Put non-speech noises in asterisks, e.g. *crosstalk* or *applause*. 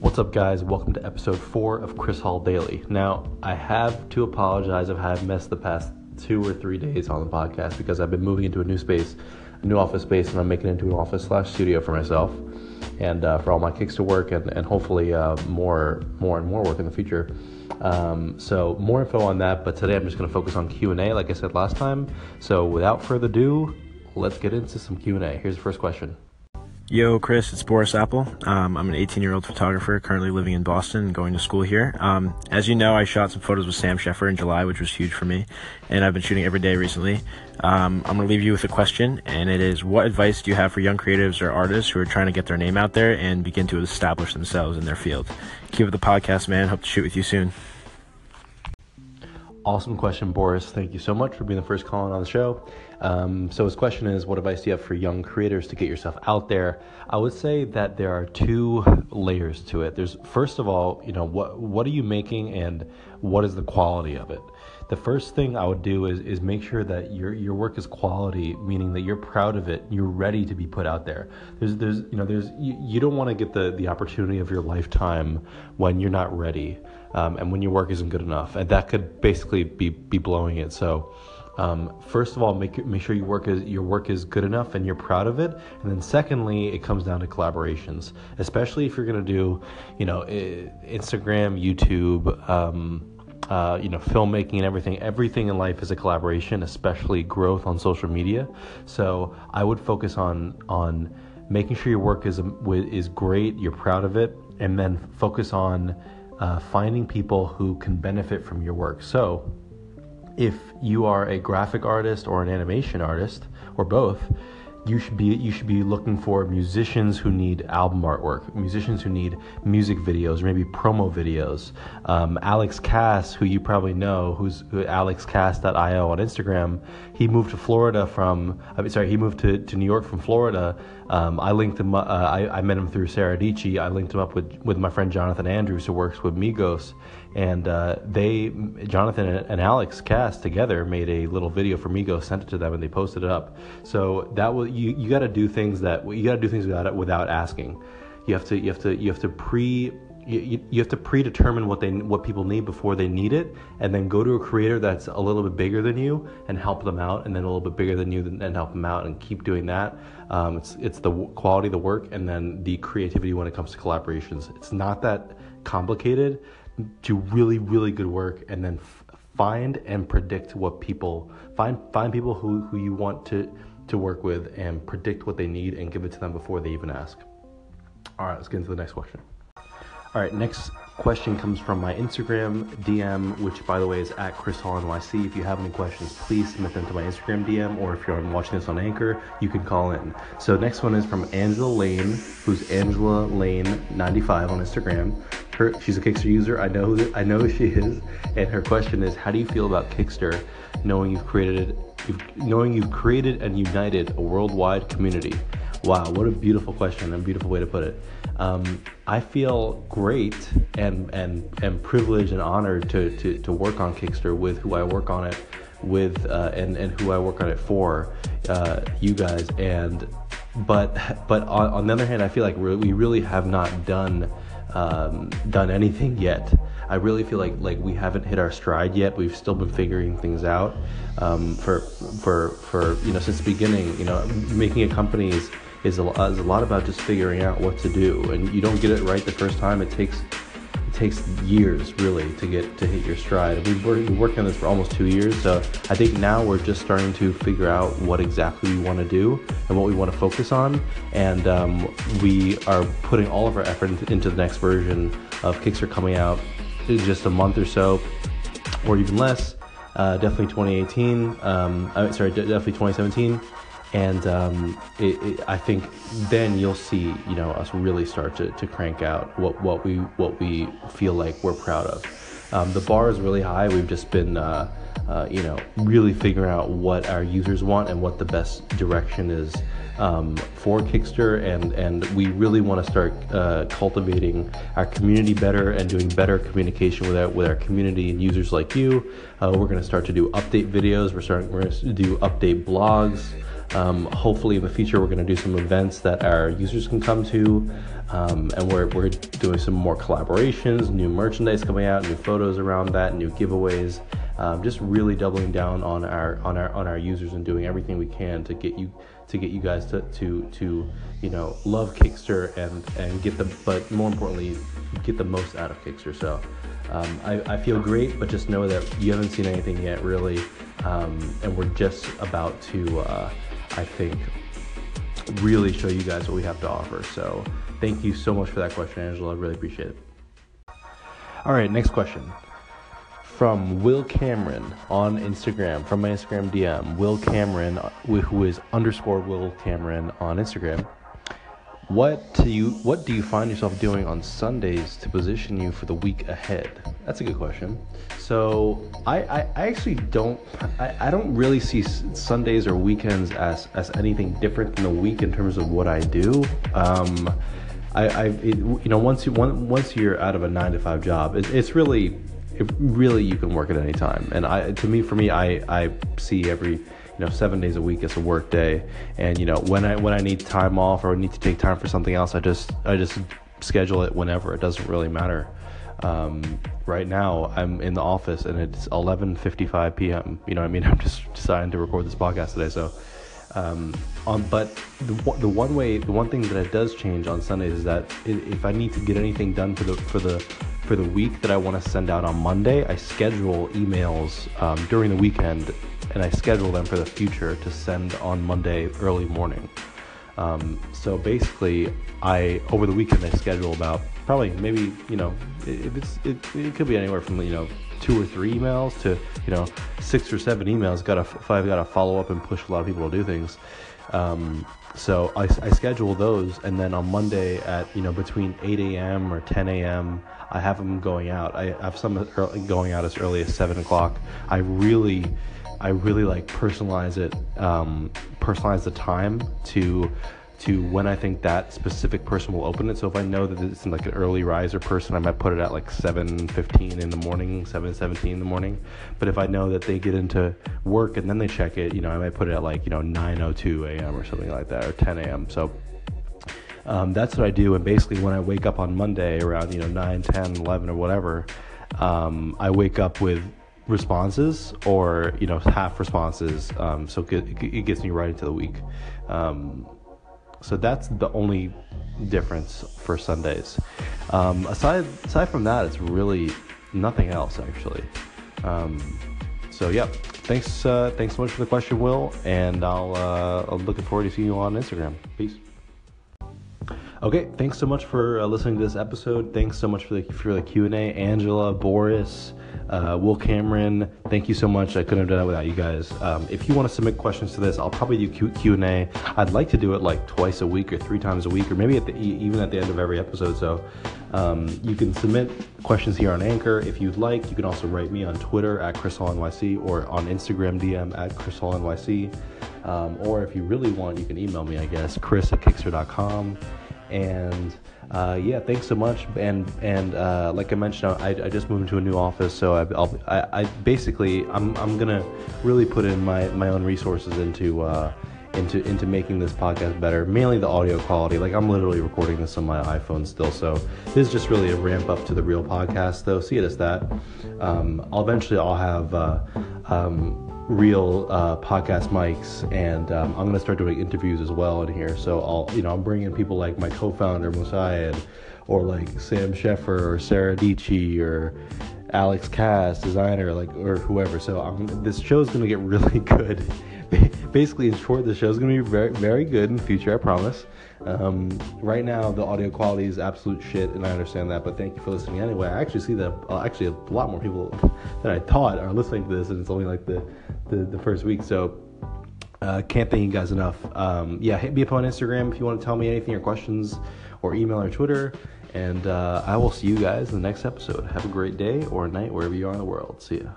What's up, guys? Welcome to episode four of Chris Hall Daily. Now, I have to apologize. if I've had missed the past two or three days on the podcast because I've been moving into a new space, a new office space, and I'm making it into an office slash studio for myself and uh, for all my kicks to work and, and hopefully uh, more more and more work in the future. Um, so more info on that, but today I'm just going to focus on Q and A, like I said last time. So without further ado, let's get into some Q and A. Here's the first question. Yo, Chris, it's Boris Apple. Um, I'm an 18 year old photographer currently living in Boston and going to school here. Um, as you know, I shot some photos with Sam Sheffer in July, which was huge for me, and I've been shooting every day recently. Um, I'm going to leave you with a question, and it is what advice do you have for young creatives or artists who are trying to get their name out there and begin to establish themselves in their field? Keep up the podcast, man. Hope to shoot with you soon. Awesome question, Boris. Thank you so much for being the first call on the show. Um, so his question is, what advice do you have for young creators to get yourself out there? I would say that there are two layers to it. There's first of all, you know, what what are you making and what is the quality of it? The first thing I would do is is make sure that your your work is quality, meaning that you're proud of it, you're ready to be put out there. There's there's you know there's you, you don't want to get the the opportunity of your lifetime when you're not ready um, and when your work isn't good enough, and that could basically be be blowing it. So. Um, first of all, make make sure your work is your work is good enough and you're proud of it. And then secondly, it comes down to collaborations, especially if you're gonna do, you know, Instagram, YouTube, um, uh, you know, filmmaking and everything. Everything in life is a collaboration, especially growth on social media. So I would focus on on making sure your work is is great, you're proud of it, and then focus on uh, finding people who can benefit from your work. So, if you are a graphic artist or an animation artist or both, you should be you should be looking for musicians who need album artwork, musicians who need music videos, or maybe promo videos. Um, Alex Cass, who you probably know, who's who, AlexCass.io on Instagram, he moved to Florida from. I mean, sorry, he moved to, to New York from Florida. Um, I linked him. Uh, I, I met him through Sarah Dietschy. I linked him up with with my friend Jonathan Andrews, who works with Migos, and uh, they Jonathan and Alex Cass together made a little video for Migos, sent it to them, and they posted it up. So that was you. You got to do things that you got to do things without without asking. You have to you have to you have to pre you, you have to predetermine what they what people need before they need it and then go to a creator that's a little bit bigger than you and help them out and then a little bit bigger than you and help them out and keep doing that um, it's it's the quality of the work and then the creativity when it comes to collaborations it's not that complicated do really really good work and then f- find and predict what people find find people who, who you want to to work with and predict what they need and give it to them before they even ask all right let's get into the next question all right, next question comes from my Instagram DM, which by the way is at Chris Hall NYC. If you have any questions, please submit them to my Instagram DM, or if you're watching this on Anchor, you can call in. So next one is from Angela Lane, who's Angela Lane 95 on Instagram. Her, she's a Kickster user. I know that I know who *laughs* she is, and her question is, how do you feel about Kickster, knowing you've created, you've, knowing you've created and united a worldwide community? Wow, what a beautiful question and beautiful way to put it. Um, I feel great and, and, and privileged and honored to, to, to work on Kickster with who I work on it with uh, and, and who I work on it for, uh, you guys. And but but on, on, the other hand, I feel like we really have not done um, done anything yet. I really feel like like we haven't hit our stride yet. We've still been figuring things out um, for for for you know since the beginning. You know, making a company is is a, is a lot about just figuring out what to do, and you don't get it right the first time. It takes takes years really to get to hit your stride. We've been working on this for almost two years, so I think now we're just starting to figure out what exactly we want to do and what we want to focus on, and um, we are putting all of our effort into the next version of Kickster coming out in just a month or so, or even less. Uh, definitely 2018. Um, sorry, definitely 2017 and um, it, it, I think then you'll see you know us really start to, to crank out what, what we what we feel like we're proud of. Um, the bar is really high. We've just been uh, uh, you know really figuring out what our users want and what the best direction is um, for Kickster, and and we really want to start uh, cultivating our community better and doing better communication with our with our community and users like you. Uh, we're going to start to do update videos. We're starting we're going to do update blogs. Um, hopefully, in the future, we're going to do some events that our users can come to, um, and we're, we're doing some more collaborations, new merchandise coming out, new photos around that, new giveaways. Um, just really doubling down on our on our on our users and doing everything we can to get you to get you guys to to to you know love Kickster and and get the but more importantly get the most out of Kickster. So um, I, I feel great, but just know that you haven't seen anything yet, really, um, and we're just about to uh, I think really show you guys what we have to offer. So thank you so much for that question, Angela. I really appreciate it. All right, next question from Will Cameron on Instagram, from my Instagram DM, Will Cameron, who is underscore Will Cameron on Instagram. What do you what do you find yourself doing on Sundays to position you for the week ahead? That's a good question. So I, I, I actually don't I, I don't really see Sundays or weekends as as anything different than the week in terms of what I do. Um, I, I it, you know once you one, once you're out of a nine to five job, it, it's really it really you can work at any time. And I, to me, for me, I, I see every you know seven days a week as a work day. And you know when I when I need time off or need to take time for something else, I just I just schedule it whenever. It doesn't really matter. Um, right now, I'm in the office and it's 11:55 p.m. You know, I mean, *laughs* I'm just deciding to record this podcast today, so. Um, on, but the, the one way, the one thing that it does change on Sundays is that if I need to get anything done for the for the for the week that I want to send out on Monday, I schedule emails um, during the weekend and I schedule them for the future to send on Monday early morning. Um, so basically, I over the weekend I schedule about probably maybe you know it, it's it, it could be anywhere from you know two or three emails to you know six or seven emails. Got to if I've got to follow up and push a lot of people to do things. Um, so I, I schedule those, and then on Monday at you know between 8 a.m. or 10 a.m. I have them going out. I have some going out as early as seven o'clock. I really, I really like personalize it, um, personalize the time to to when I think that specific person will open it. So if I know that it's like an early riser person, I might put it at like 7:15 in the morning, 7:17 in the morning. But if I know that they get into work and then they check it, you know, I might put it at like you know 9:02 a.m. or something like that, or 10 a.m. So um, that's what I do. And basically, when I wake up on Monday around you know 9, 10, 11, or whatever, um, I wake up with responses or you know half responses. Um, so it, gets me right into the week. Um, so that's the only difference for Sundays. Um, aside aside from that, it's really nothing else actually. Um, so yeah, thanks uh, thanks so much for the question, Will, and I'll uh, I'm looking forward to seeing you on Instagram. Peace. Okay, thanks so much for uh, listening to this episode. Thanks so much for the for the Q and A, Angela, Boris, uh, Will Cameron. Thank you so much. I couldn't have done it without you guys. Um, if you want to submit questions to this, I'll probably do Q and A. I'd like to do it like twice a week or three times a week, or maybe at the even at the end of every episode. So um, you can submit questions here on Anchor if you'd like. You can also write me on Twitter at ChrisHallNYC or on Instagram DM at ChrisHallNYC. Um, or if you really want, you can email me, I guess, chris at kickster.com. And uh, yeah, thanks so much. And and uh, like I mentioned, I, I just moved into a new office, so I, I'll, I, I basically I'm I'm gonna really put in my my own resources into. Uh, into into making this podcast better. Mainly the audio quality. Like I'm literally recording this on my iPhone still, so this is just really a ramp up to the real podcast. Though, see it as that. Um, I'll eventually I'll have uh, um, real uh, podcast mics, and um, I'm gonna start doing interviews as well in here. So I'll, you know, I'm bringing people like my co-founder Musayed, or like Sam Sheffer, or Sarah Dietschy, or Alex Cass, designer, like or whoever. So I'm, this show is gonna get *laughs* really good. *laughs* Basically, in short, the show is gonna be very, very good in the future. I promise. Um, right now, the audio quality is absolute shit, and I understand that. But thank you for listening anyway. I actually see that uh, actually a lot more people *laughs* than I thought are listening to this, and it's only like the the, the first week. So uh, can't thank you guys enough. Um, yeah, hit me up on Instagram if you want to tell me anything or questions, or email or Twitter. And uh, I will see you guys in the next episode. Have a great day or night wherever you are in the world. See ya.